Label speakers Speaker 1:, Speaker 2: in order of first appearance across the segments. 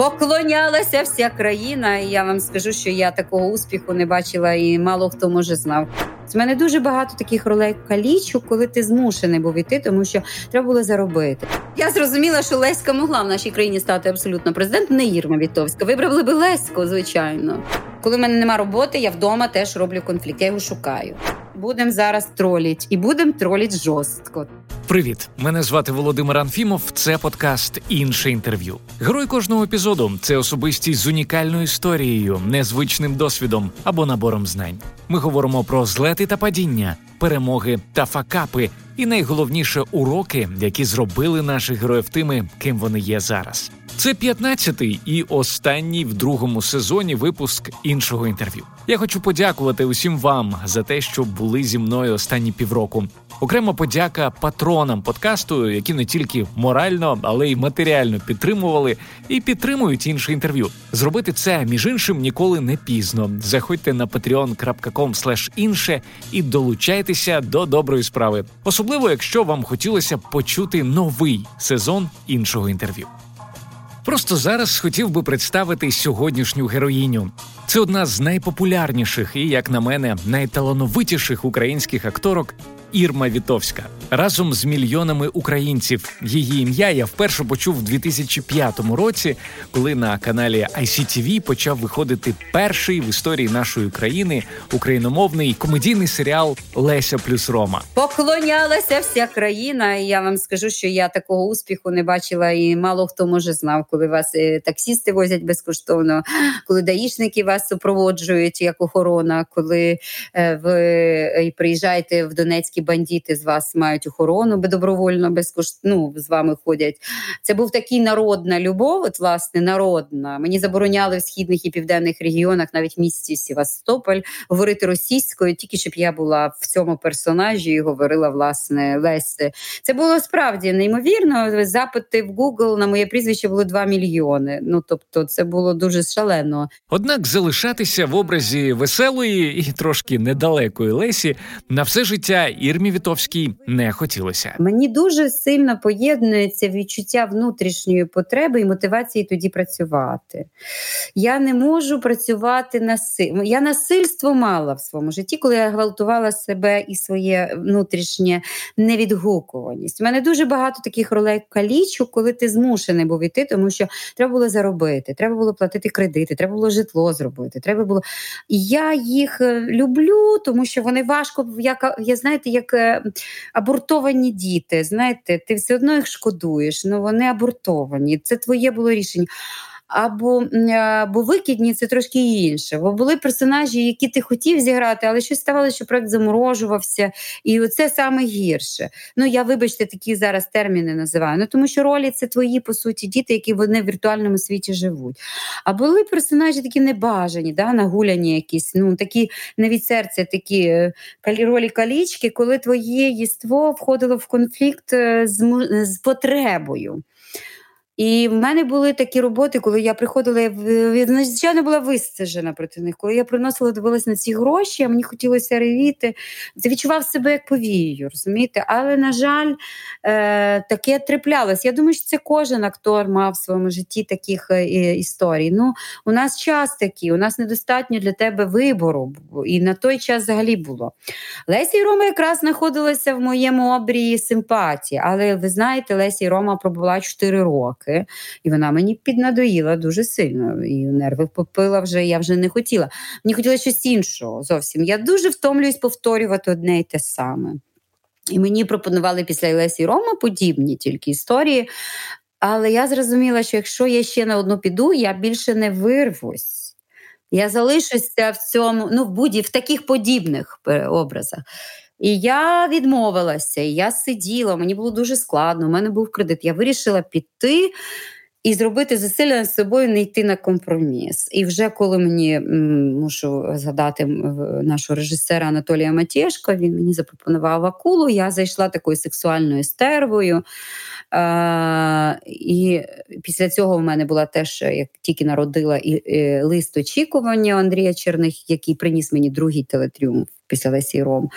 Speaker 1: Поклонялася вся країна, і я вам скажу, що я такого успіху не бачила, і мало хто може знав. З мене дуже багато таких ролей калічу, коли ти змушений був іти, тому що треба було заробити. Я зрозуміла, що Леська могла в нашій країні стати абсолютно президентом, не Ірма Вітовська. Вибрали би Леську, звичайно. Коли в мене нема роботи, я вдома теж роблю конфлікт. Я його шукаю. Будемо зараз троліть і будемо троліть жорстко.
Speaker 2: Привіт, мене звати Володимир Анфімов. Це подкаст інше інтерв'ю. Герой кожного епізоду це особистість з унікальною історією, незвичним досвідом або набором знань. Ми говоримо про злети та падіння, перемоги та факапи, і найголовніше уроки, які зробили наших героїв тими, ким вони є зараз. Це 15-й і останній в другому сезоні випуск іншого інтерв'ю. Я хочу подякувати усім вам за те, що були зі мною останні півроку. Окрема подяка патронам подкасту, які не тільки морально, але й матеріально підтримували і підтримують інше інтерв'ю. Зробити це між іншим ніколи не пізно. Заходьте на patreon.com інше і долучайтеся до доброї справи, особливо якщо вам хотілося почути новий сезон іншого інтерв'ю. Просто зараз хотів би представити сьогоднішню героїню. Це одна з найпопулярніших і, як на мене, найталановитіших українських акторок Ірма Вітовська разом з мільйонами українців. Її ім'я я вперше почув у 2005 році, коли на каналі ICTV почав виходити перший в історії нашої країни україномовний комедійний серіал Леся плюс Рома.
Speaker 1: Поклонялася вся країна. і Я вам скажу, що я такого успіху не бачила, і мало хто може знав, коли вас е, таксісти возять безкоштовно, коли даїшники вас супроводжують як охорона, коли е, ви е, приїжджаєте в Донецький російські бандити з вас мають охорону добровольно безкоштовно ну, з вами ходять. Це був такий народна любов, от власне народна. Мені забороняли в східних і південних регіонах, навіть в місті Севастополь, говорити російською, тільки щоб я була в цьому персонажі і говорила власне Леси. Це було справді неймовірно. Запити в Google на моє прізвище було 2 мільйони. Ну тобто, це було дуже шалено.
Speaker 2: Однак залишатися в образі веселої і трошки недалекої Лесі на все життя і Ірмі Вітовській не хотілося.
Speaker 1: Мені дуже сильно поєднується відчуття внутрішньої потреби і мотивації тоді працювати. Я не можу працювати насильно. Я насильство мала в своєму житті, коли я гвалтувала себе і своє внутрішнє невідгукуваність. У мене дуже багато таких ролей калічу, коли ти змушений був іти, тому що треба було заробити, треба було платити кредити, треба було житло зробити. Треба було. Я їх е, люблю, тому що вони важко я, я знаєте, як е, абортовані діти. Знаєте, ти все одно їх шкодуєш, але ну, вони абортовані. Це твоє було рішення або або викидні це трошки інше. Бо були персонажі, які ти хотів зіграти, але щось ставалося, що проект заморожувався, і це саме гірше. Ну я вибачте, такі зараз терміни називаю. Ну тому що ролі це твої по суті діти, які вони в віртуальному світі живуть. А були персонажі такі небажані, да, нагуляні якісь, ну такі не від серця, такі е, ролі калічки, коли твоє єство входило в конфлікт е, з, з потребою. І в мене були такі роботи, коли я приходила, я звичайно була вистежена проти них. Коли я приносила, дивилася на ці гроші, а мені хотілося ревіти. Це відчував себе як повією, розумієте? Але, на жаль, е, таке траплялось. Я думаю, що це кожен актор мав в своєму житті таких е, історій. Ну, У нас час такий, у нас недостатньо для тебе вибору, і на той час взагалі було. Лесі і Рома якраз знаходилася в моєму обрії симпатії, але ви знаєте, Лесі і Рома пробула 4 роки роки, і вона мені піднадоїла дуже сильно. І нерви попила вже, я вже не хотіла. Мені хотілося щось іншого зовсім. Я дуже втомлююсь повторювати одне і те саме. І мені пропонували після Лесі Рома подібні тільки історії. Але я зрозуміла, що якщо я ще на одну піду, я більше не вирвусь. Я залишуся в цьому, ну, в будь в таких подібних е, образах. І я відмовилася, і я сиділа, мені було дуже складно, у мене був кредит. Я вирішила піти і зробити зусилля над собою, не йти на компроміс. І вже коли мені мушу згадати нашого режисера Анатолія Матєшко, він мені запропонував акулу. Я зайшла такою сексуальною стервою. І після цього в мене була теж, як тільки народила і, і лист очікування Андрія Черних, який приніс мені другий телетріумф після Лесі Ром.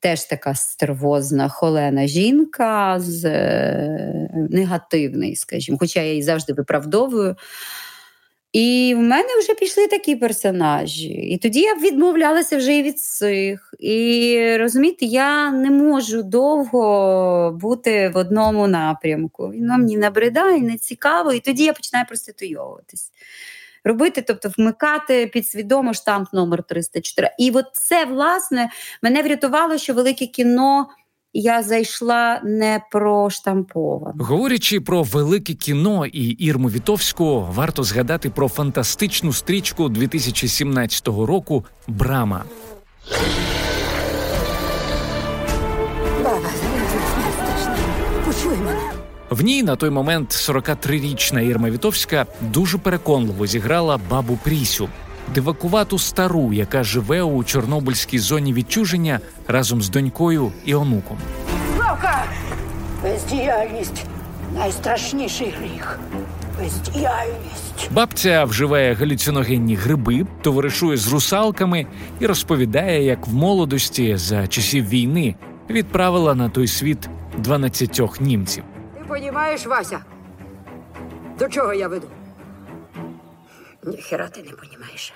Speaker 1: Теж така стервозна, холена жінка з е, негативний, скажімо, хоча я її завжди виправдовую. І в мене вже пішли такі персонажі. І тоді я відмовлялася вже і від цих. І розумієте, я не можу довго бути в одному напрямку. Воно мені набридає, не цікаво, і тоді я починаю проституйовуватись. Робити, тобто вмикати підсвідомо штамп номер 304. І от це, власне, мене врятувало, що велике кіно я зайшла не про проштамповано.
Speaker 2: Говорячи про велике кіно і Ірму Вітовську, варто згадати про фантастичну стрічку 2017 року Брама. В ній на той момент 43-річна Ірма Вітовська дуже переконливо зіграла бабу Прісю, дивакувату стару, яка живе у Чорнобильській зоні відчуження разом з донькою і онуком.
Speaker 3: Славка! Бездіяльність найстрашніший гріх. Бездіяльність.
Speaker 2: Бабця вживає галюциногенні гриби, товаришує з русалками і розповідає, як в молодості за часів війни відправила на той світ 12 німців.
Speaker 3: Понімаєш, Вася? До чого я веду? Ніхера ти не понімаєш.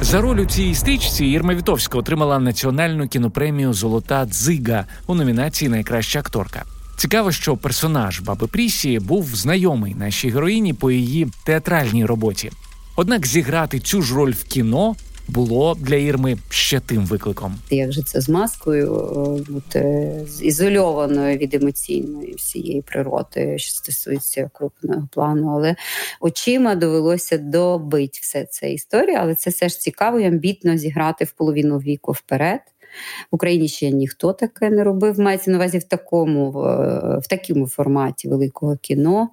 Speaker 2: За роль у цій стрічці Ірма Вітовська отримала національну кінопремію Золота дзига у номінації Найкраща акторка. Цікаво, що персонаж Баби Прісі був знайомий нашій героїні по її театральній роботі. Однак зіграти цю ж роль в кіно було для Ірми ще тим викликом.
Speaker 1: Як же це з маскою бути ізольованою від емоційної всієї природи, що стосується крупного плану, але очима довелося добити все це історія, але це все ж цікаво і амбітно зіграти в половину віку вперед. В Україні ще ніхто таке не робив. Мається на увазі в такому в такому форматі великого кіно.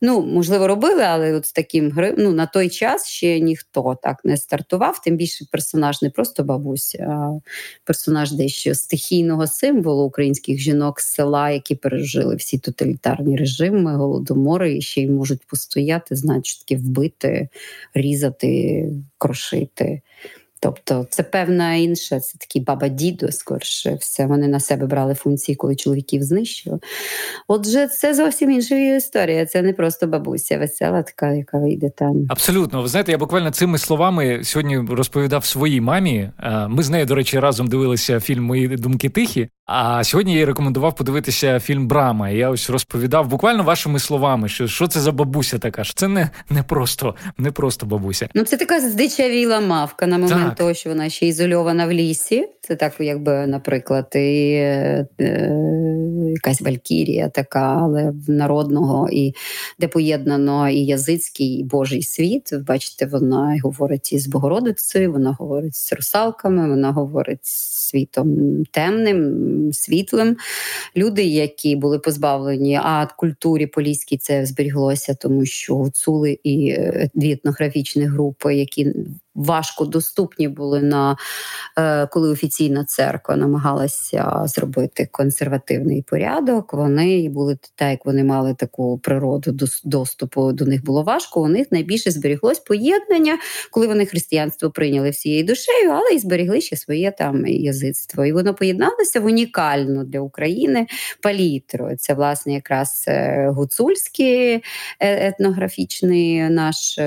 Speaker 1: Ну, можливо, робили, але от з таким ну, на той час ще ніхто так не стартував. Тим більше персонаж не просто бабуся, а персонаж дещо стихійного символу українських жінок з села, які пережили всі тоталітарні режими, голодомори і ще й можуть постояти, таке вбити, різати, крошити. Тобто це певна інша, це такі баба дідо, скорше все. Вони на себе брали функції, коли чоловіків знищили. Отже, це зовсім інша історія. Це не просто бабуся весела, така, яка вийде там.
Speaker 2: Абсолютно, ви знаєте, я буквально цими словами сьогодні розповідав своїй мамі. Ми з нею, до речі, разом дивилися фільм Мої думки тихі. А сьогодні я їй рекомендував подивитися фільм Брама. І Я ось розповідав буквально вашими словами, що що це за бабуся така що це не не просто не просто бабуся.
Speaker 1: Ну це така здичавіла мавка на момент так. того, що вона ще ізольована в лісі. Це так, якби, наприклад, і е, якась Валькірія така, але народного і де поєднано і язицький, і Божий світ. Бачите, вона говорить із Богородицею, вона говорить з русалками, вона говорить з світом темним світлим. Люди, які були позбавлені, а культурі поліській це зберіглося, тому що гуцули і е, дві етнографічні групи, які важко доступні були на е, коли офіційна церква намагалася зробити консервативний порядок. Вони були так, як вони мали таку природу доступу до них було важко. У них найбільше зберіглось поєднання, коли вони християнство прийняли всією душею, але і зберігли ще своє там язицтво. І воно поєдналося в унікальну для України палітру. Це власне якраз е, гуцульський е, етнографічний наш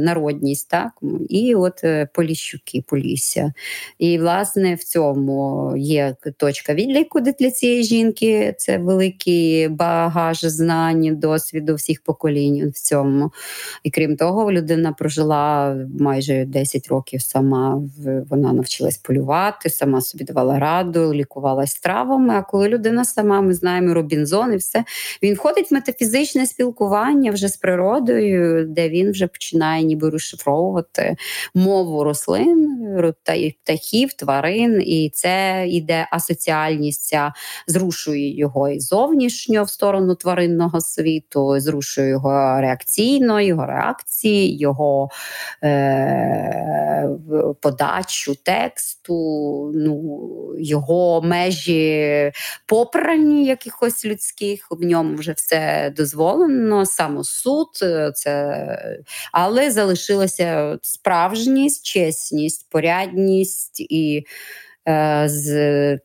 Speaker 1: народність, так і от от е, Поліщуки, Полісся. І, власне, в цьому є точка відліку для цієї жінки. Це великий багаж знань, досвіду всіх поколінь в цьому. І крім того, людина прожила майже 10 років сама. Вона навчилась полювати, сама собі давала раду, лікувалась травами. А коли людина сама, ми знаємо Робінзон і все, він входить в метафізичне спілкування вже з природою, де він вже починає ніби розшифровувати мову рослин, птахів, тварин, і це іде асоціальність, ця зрушує його і зовнішньо в сторону тваринного світу, зрушує його реакційно, його реакції, його е- подачу тексту, ну, його межі попрані якихось людських, в ньому вже все дозволено, самосуд, це, але залишилося справжнє чесність, чесність, порядність і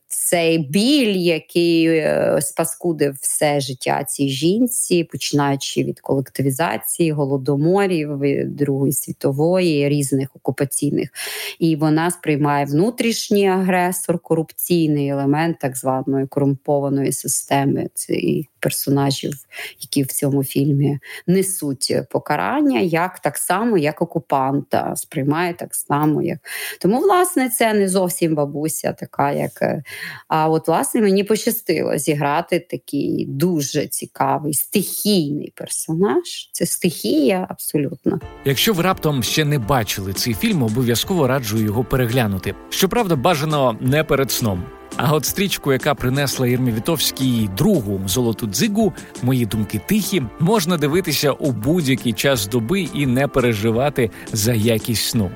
Speaker 1: цей біль, який е, спаскудив все життя цій жінці, починаючи від колективізації, голодоморів Другої світової, різних окупаційних, і вона сприймає внутрішній агресор, корупційний елемент так званої корумпованої системи цієї персонажів, які в цьому фільмі несуть покарання, як так само, як окупанта, сприймає так само, як. Тому, власне, це не зовсім бабуся, така як. Е, а от, власне, мені пощастило зіграти такий дуже цікавий стихійний персонаж. Це стихія абсолютно.
Speaker 2: Якщо ви раптом ще не бачили цей фільм, обов'язково раджу його переглянути. Щоправда, бажано не перед сном. А от стрічку, яка принесла Ірмі Вітовській другу золоту дзигу, мої думки тихі, можна дивитися у будь-який час доби і не переживати за якість сну.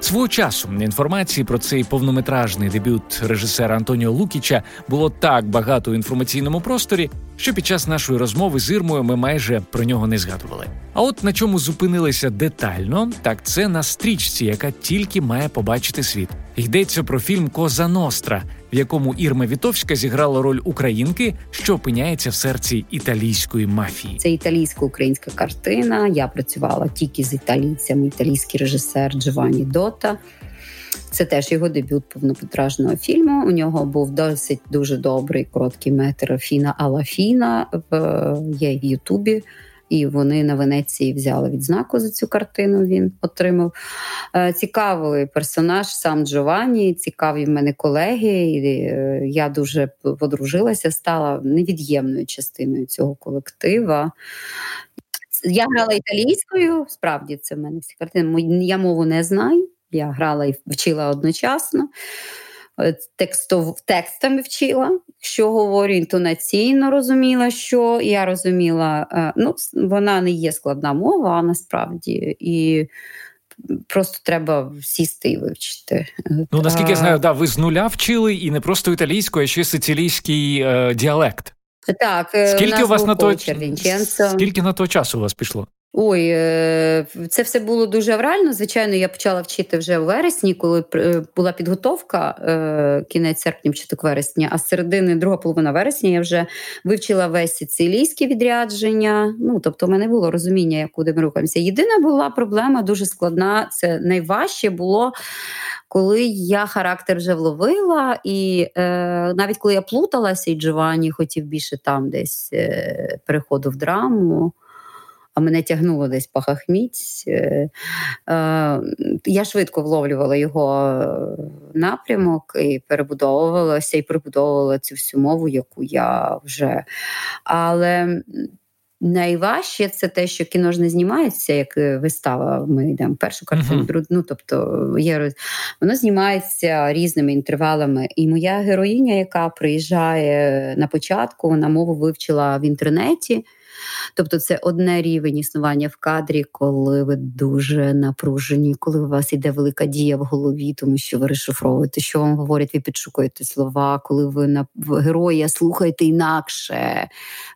Speaker 2: Свого часу інформації про цей повнометражний дебют режисера Антоніо Лукіча було так багато у інформаційному просторі, що під час нашої розмови з Ірмою ми майже про нього не згадували. А от на чому зупинилися детально, так це на стрічці, яка тільки має побачити світ. Йдеться про фільм Коза Ностра, в якому Ірма Вітовська зіграла роль українки, що опиняється в серці італійської мафії.
Speaker 1: Це італійсько-українська картина. Я працювала тільки з італійцями. Італійський режисер Джованні Дота. Це теж його дебют повнометражного фільму. У нього був досить дуже добрий короткий метр Фіна Алафіна в є в Ютубі. І вони на Венеції взяли відзнаку за цю картину. Він отримав е, цікавий персонаж, сам Джованні, цікаві в мене колеги. І е, Я дуже подружилася, стала невід'ємною частиною цього колектива. Я грала італійською, справді це в мене всі картини. Я мову не знаю. Я грала і вчила одночасно. Е, текстов, текстами вчила, що говорю, інтонаційно розуміла, що я розуміла, е, ну, вона не є складна мова, а насправді. І Просто треба сісти і вивчити.
Speaker 2: Ну наскільки я знаю, да, ви з нуля вчили і не просто італійською, а ще сицилійський е, діалект.
Speaker 1: Так,
Speaker 2: скільки у вас на то скільки на того часу у вас пішло?
Speaker 1: Ой, е, це все було дуже аврально. Звичайно, я почала вчити вже у вересні, коли е, була підготовка е, кінець серпня, початок вересня, а з середини, друга половина вересня, я вже вивчила весь сицилійське відрядження. Ну, тобто, в мене було розуміння, як куди ми рухаємося. Єдина була проблема дуже складна. Це найважче було. Коли я характер вже вловила, і е, навіть коли я плуталася, і Джованні хотів більше там десь е, переходу в драму а мене тягнуло десь пахахміць. Е, е, я швидко вловлювала його напрямок і перебудовувалася, і перебудовувала цю всю мову, яку я вже. Але найважче це те, що кіно ж не знімається, як е, вистава. Ми йдемо першу картину, uh-huh. ну тобто є воно знімається різними інтервалами. І моя героїня, яка приїжджає на початку, вона мову вивчила в інтернеті. Тобто, це одне рівень існування в кадрі, коли ви дуже напружені, коли у вас іде велика дія в голові, тому що ви розшифровуєте, що вам говорять, ви підшукуєте слова, коли ви на героя слухаєте інакше,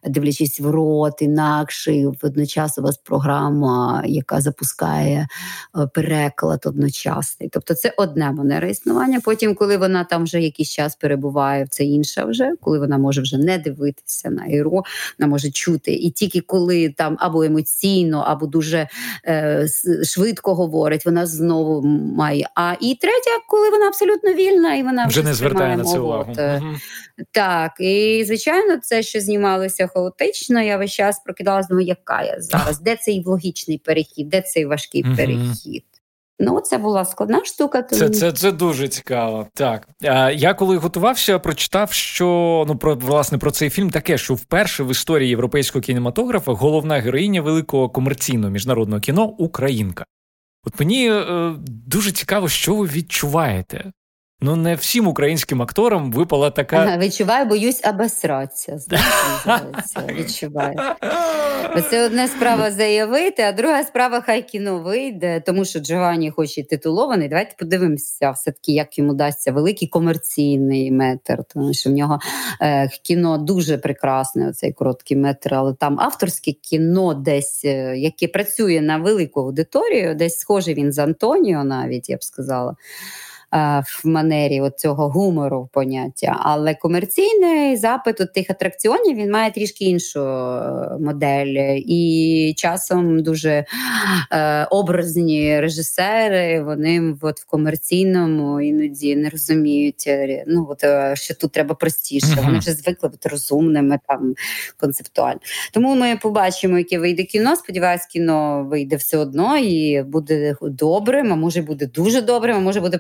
Speaker 1: дивлячись в рот, інакше, і водночас у вас програма, яка запускає е, переклад одночасний. Тобто, це одне манера існування. Потім, коли вона там вже якийсь час перебуває, це інша вже, коли вона може вже не дивитися на геро, вона може чути і тільки коли там або емоційно, або дуже е, швидко говорить, вона знову має. А і третя, коли вона абсолютно вільна, і вона
Speaker 2: вже не звертає на це увагу.
Speaker 1: Угу. Так, і звичайно, це що знімалося хаотично. Я весь час прокидалася, думаю, яка я зараз? Де цей логічний перехід, де цей важкий угу. перехід? Ну, це була складна штука.
Speaker 2: Тому... Це це, це дуже цікаво. Так я коли готувався, прочитав, що ну про власне про цей фільм таке, що вперше в історії європейського кінематографа головна героїня великого комерційного міжнародного кіно українка. От мені е, дуже цікаво, що ви відчуваєте. Ну, не всім українським акторам випала така.
Speaker 1: Ага, Відчуваю, боюсь обосратися. Відчуваю. Це одна справа заявити, а друга справа хай кіно вийде, тому що Джованні хоч і титулований. Давайте подивимося, все-таки, як йому дасться великий комерційний метр, тому що в нього е, кіно дуже прекрасне, оцей короткий метр, але там авторське кіно десь, е, яке працює на велику аудиторію, десь схожий він з Антоніо, навіть я б сказала. В манері цього гумору поняття. Але комерційний запит у тих атракціонів він має трішки іншу е, модель. І часом дуже е, образні режисери, вони от в комерційному іноді не розуміють, е, ну, от, е, що тут треба простіше. Uh-huh. Вони вже звикли бути розумними, там концептуально. Тому ми побачимо, яке вийде кіно. Сподіваюсь, кіно вийде все одно і буде добрим, а може буде дуже добрим, а може буде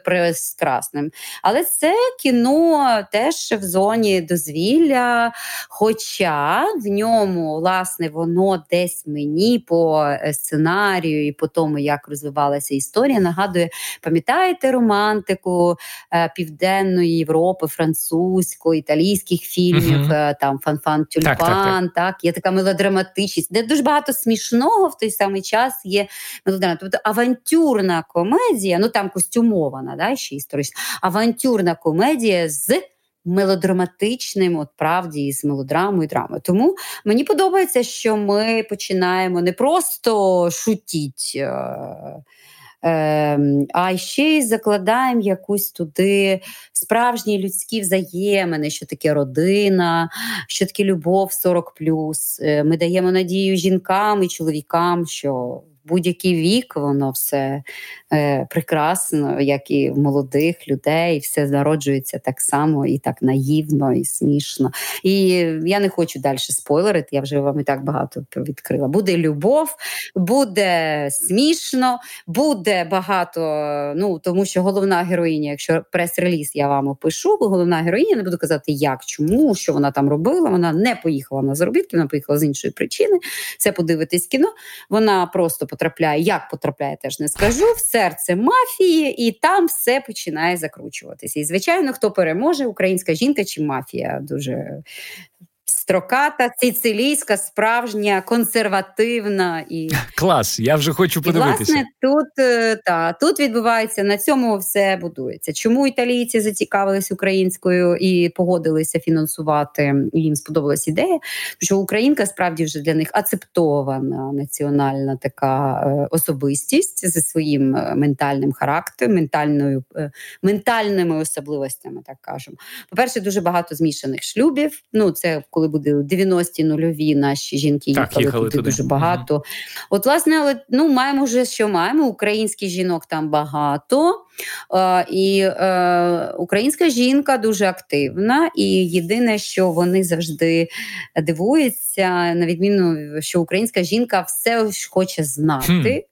Speaker 1: прекрасним. Але це кіно теж в зоні дозвілля, хоча в ньому, власне, воно десь мені по е, сценарію і по тому, як розвивалася історія, нагадує, пам'ятаєте романтику е, Південної Європи, французької, італійських фільмів, uh там Фанфан Тюльпан, так, так, так. так, є така мелодраматичність, де дуже багато смішного в той самий час є мелодрама. Тобто авантюрна комедія, ну там костюмована, да, історична, авантюрна комедія з мелодраматичним, от правді, з мелодрамою і драмою. Тому мені подобається, що ми починаємо не просто шутіть. Е, ем, а ще й закладаємо якусь туди справжні людські взаємини, що таке родина, що таке любов 40 е, Ми даємо надію жінкам і чоловікам, що будь-який вік, воно все е, прекрасно, як і в молодих людей, все народжується так само і так наївно, і смішно. І я не хочу далі спойлерити, я вже вам і так багато відкрила. Буде любов, буде смішно, буде багато. Ну тому що головна героїня, якщо прес-реліз я вам опишу, бо головна героїня не буду казати, як, чому, що вона там робила. Вона не поїхала на заробітки, вона поїхала з іншої причини. Це подивитись кіно. Вона просто потрапляє, як потрапляє, теж не скажу, в серце мафії, і там все починає закручуватися. І, звичайно, хто переможе, українська жінка чи мафія? Дуже строката, сицилійська, справжня, консервативна і
Speaker 2: клас. Я вже хочу подивитися.
Speaker 1: І, власне, тут е, та тут відбувається на цьому все будується. Чому італійці зацікавились українською і погодилися фінансувати? Їм сподобалась ідея, що Українка справді вже для них ацептована національна така е, особистість зі своїм е, ментальним характером, ментальною ментальними особливостями, так кажемо. По перше, дуже багато змішаних шлюбів. Ну це коли буде 90-ті нульові наші жінки
Speaker 2: так, їхали, їхали туди,
Speaker 1: дуже багато. mm От, власне, але ну маємо вже що маємо. Українських жінок там багато. Е, і е, українська жінка дуже активна, і єдине, що вони завжди дивуються, на відміну, що українська жінка все хоче знати.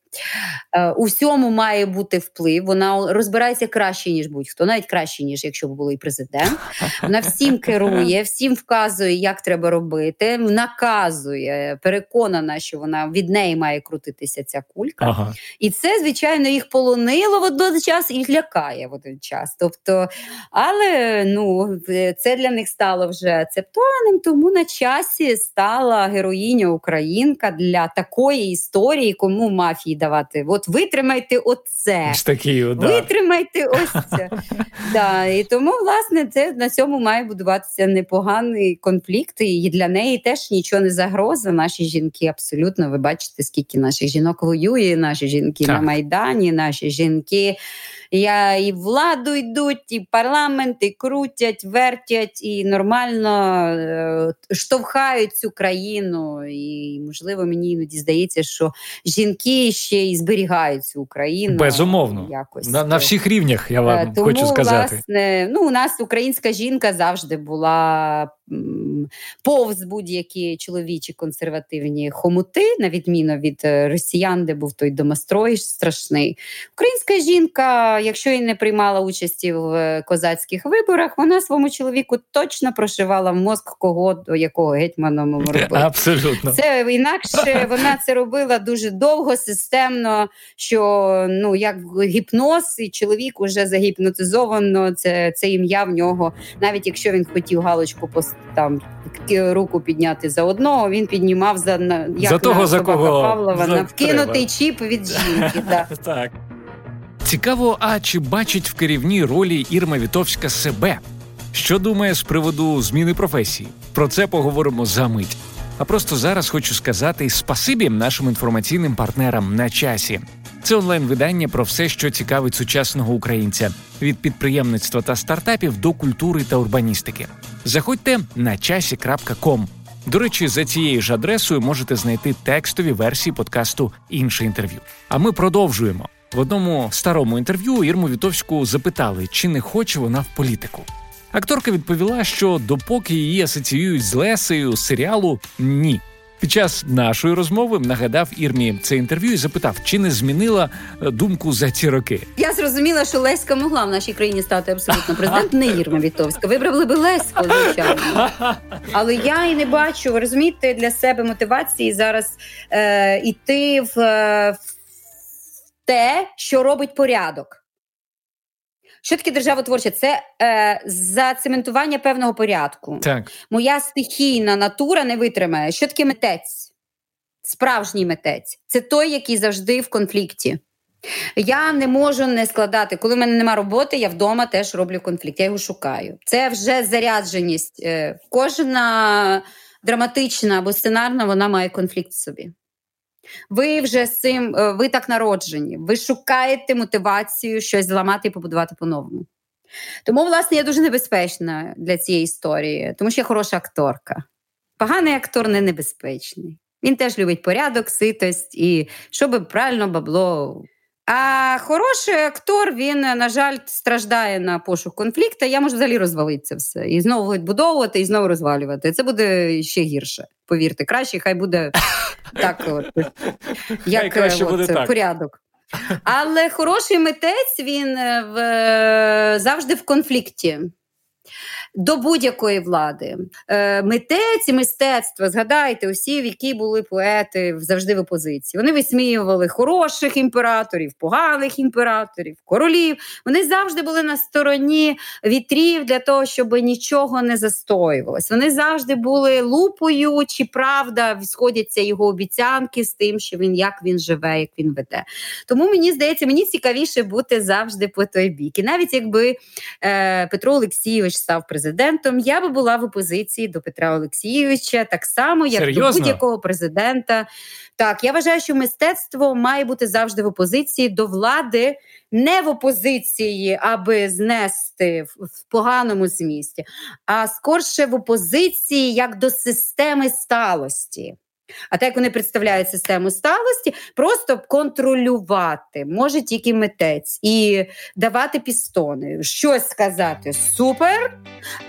Speaker 1: Е, у всьому має бути вплив. Вона розбирається краще, ніж будь-хто, навіть краще, ніж якщо б був і президент. Вона всім керує, всім вказує, як треба робити, наказує, переконана, що вона від неї має крутитися ця кулька. Ага. І це, звичайно, їх полонило в один час і лякає в один час. Тобто, але ну, це для них стало вже акцептованим, тому на часі стала героїня Українка для такої історії, кому мафії давати. От витримайте оце.
Speaker 2: Такий да.
Speaker 1: Витримайте ось це. да, І тому, власне, це на цьому має будуватися непоганий конфлікт. І для неї теж нічого не загроза. Наші жінки абсолютно. Ви бачите, скільки наших жінок воює, наші жінки так. на Майдані, наші жінки. Я і владу йдуть, і парламент, і крутять, вертять, і нормально е, штовхають цю країну. І, можливо, мені іноді здається, що жінки ще й зберігають цю Україну.
Speaker 2: Безумовно. Якось. На на всіх рівнях я вам Тому, хочу сказати.
Speaker 1: Власне, ну, у нас українська жінка завжди була повз будь-які чоловічі консервативні хомути, на відміну від е, росіян, де був той домострой страшний. Українська жінка, якщо і не приймала участі в е, козацьких виборах, вона своєму чоловіку точно прошивала в мозк кого до якого гетьманом робити.
Speaker 2: Абсолютно.
Speaker 1: Це інакше вона це робила дуже довго, системно. Що ну як гіпноз, і чоловік уже загіпнотизовано. Це це ім'я в нього, навіть якщо він хотів галочку там руку підняти за одного, він піднімав за як
Speaker 2: за того, за кого
Speaker 1: Павлова на вкинутий чіп від жінки.
Speaker 2: Так. Цікаво, а чи бачить в керівній ролі Ірма Вітовська себе? Що думає з приводу зміни професії? Про це поговоримо за мить. А просто зараз хочу сказати спасибі нашим інформаційним партнерам на часі. Це онлайн-видання про все, що цікавить сучасного українця від підприємництва та стартапів до культури та урбаністики. Заходьте на часі.ком. До речі, за цією ж адресою можете знайти текстові версії подкасту інше інтерв'ю. А ми продовжуємо. В одному старому інтерв'ю Ірму Вітовську запитали, чи не хоче вона в політику. Акторка відповіла, що допоки її асоціюють з Лесею серіалу ні. Під час нашої розмови нагадав Ірмі це інтерв'ю і запитав, чи не змінила е, думку за ці роки.
Speaker 1: Я зрозуміла, що Леська могла в нашій країні стати абсолютно президент, не Ірма Вітовська. Вибрали би Леську, звичайно. Але я і не бачу, розумієте, для себе мотивації зараз е, іти в, е, в те, що робить порядок. Що таке державотворче? Це е, зацементування певного порядку.
Speaker 2: Так.
Speaker 1: Моя стихійна натура не витримає. Що таке митець? Справжній митець це той, який завжди в конфлікті. Я не можу не складати. Коли в мене нема роботи, я вдома теж роблю конфлікт. Я його шукаю. Це вже зарядженість. Е, кожна драматична або сценарна вона має конфлікт в собі. Ви вже з цим, е, ви так народжені, ви шукаєте мотивацію щось зламати і побудувати по-новому. Тому, власне, я дуже небезпечна для цієї історії, тому що я хороша акторка. Поганий актор не небезпечний. Він теж любить порядок, ситость і щоб правильно бабло а хороший актор, він, на жаль, страждає на пошук конфлікту. Я можу взагалі розвалитися все. І знову відбудовувати, і знову розвалювати. Це буде ще гірше. Повірте, краще, хай буде так, от, як
Speaker 2: краще
Speaker 1: от,
Speaker 2: буде так.
Speaker 1: порядок. Але хороший митець він е, в, завжди в конфлікті до будь-якої влади. Е, Митець і мистецтво, згадайте, усі, які були поети завжди в опозиції. Вони висміювали хороших імператорів, поганих імператорів, королів. Вони завжди були на стороні вітрів для того, щоб нічого не застоювалось. Вони завжди були лупою, чи правда сходяться його обіцянки з тим, що він як він живе, як він веде. Тому мені здається, мені цікавіше бути завжди по той бік. І навіть якби е, Петро Олексійович став президентом, я би була в опозиції до Петра Олексійовича, так само, як
Speaker 2: Серйозно?
Speaker 1: до будь-якого президента. Так, я вважаю, що мистецтво має бути завжди в опозиції до влади, не в опозиції, аби знести в, в поганому змісті, а скорше в опозиції як до системи сталості. А так як вони представляють систему сталості, просто контролювати може тільки митець і давати пістони, щось сказати супер.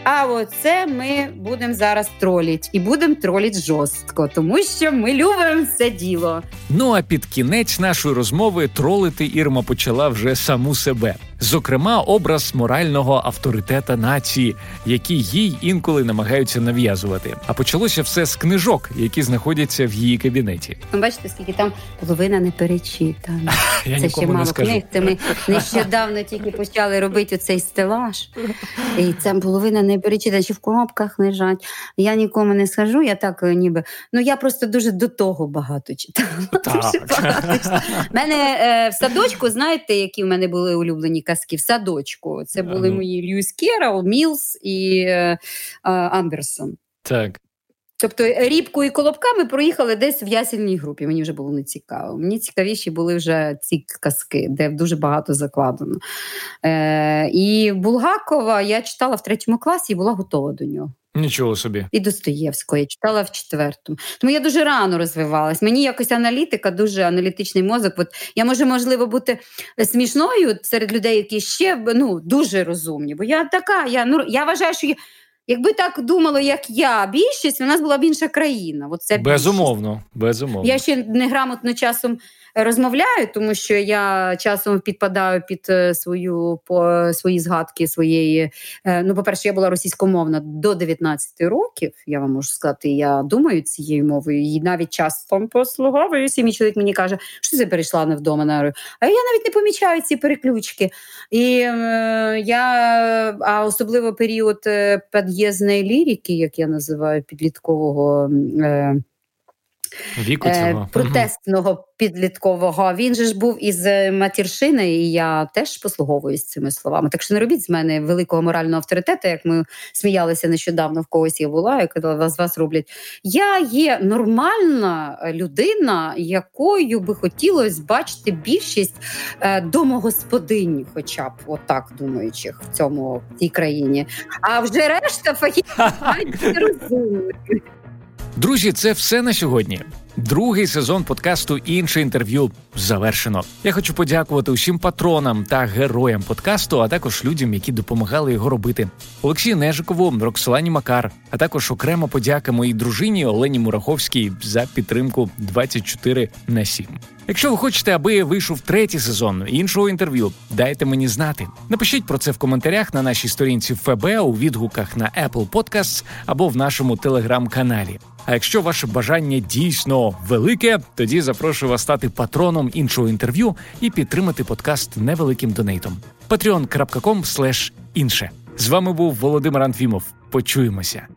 Speaker 1: А оце ми будемо зараз троліть і будемо троліть жорстко, тому що ми любимо це діло.
Speaker 2: Ну а під кінець нашої розмови тролити Ірма почала вже саму себе. Зокрема, образ морального авторитета нації, який їй інколи намагаються нав'язувати. А почалося все з книжок, які знаходяться в її кабінеті.
Speaker 1: Ви бачите, скільки там половина не перечитана.
Speaker 2: Я
Speaker 1: Це ще мало
Speaker 2: скажу.
Speaker 1: книг. Це ми нещодавно тільки почали робити цей стелаж. І це половина не перечитана, чи в коробках лежать. Я нікому не скажу, я так е, ніби. Ну я просто дуже до того багато читала. Дуже багато читала. В мене е, в садочку, знаєте, які в мене були улюблені казки? В садочку. Це були мої Льюіс Керол, Мілс і е, е, Андерсон.
Speaker 2: Так.
Speaker 1: Тобто рібку і колобками проїхали десь в ясельній групі. Мені вже було не цікаво. Мені цікавіші були вже ці казки, де дуже багато закладено. Е, і Булгакова я читала в третьому класі і була готова до нього.
Speaker 2: Нічого собі.
Speaker 1: І Достоєвського я читала в четвертому. Тому я дуже рано розвивалась. Мені якось аналітика, дуже аналітичний мозок. От я можу, можливо, бути смішною серед людей, які ще ну, дуже розумні. Бо я така, я, ну, я вважаю, що я, якби так думало, як я, більшість, у нас була б інша країна. От це більшість.
Speaker 2: Безумовно, безумовно.
Speaker 1: Я ще неграмотно часом розмовляю, тому що я часом підпадаю під е, свою по свої згадки своєї. е, Ну, по-перше, я була російськомовна до 19 років. Я вам можу сказати, я думаю цією мовою, і навіть часом послуговуюся. і Мій чоловік мені каже, що ти перейшла не вдома на. А я навіть не помічаю ці переключки. І е, я, а особливо період е, під'їзної лірики, як я називаю, підліткового. Е,
Speaker 2: Віку цього.
Speaker 1: протестного підліткового. Він же ж був із матіршини, і я теж послуговуюсь цими словами. Так що не робіть з мене великого морального авторитету, як ми сміялися нещодавно в когось я була, і коли з вас роблять. Я є нормальна людина, якою би хотілося бачити більшість е, домогосподинь, хоча б отак думаючих в цьому в цій країні. А вже решта фахівці розумні.
Speaker 2: Друзі, це все на сьогодні. Другий сезон подкасту інше інтерв'ю завершено. Я хочу подякувати усім патронам та героям подкасту, а також людям, які допомагали його робити. Олексію Нежикову, Роксолані Макар, а також окрема подяка моїй дружині Олені Мураховській за підтримку 24 на 7. Якщо ви хочете, аби вийшов третій сезон іншого інтерв'ю, дайте мені знати. Напишіть про це в коментарях на нашій сторінці ФБ у відгуках на Apple Podcasts або в нашому телеграм-каналі. А якщо ваше бажання дійсно велике, тоді запрошую вас стати патроном іншого інтерв'ю і підтримати подкаст невеликим донейтом. patreon.com інше. З вами був Володимир Анфімов. Почуємося.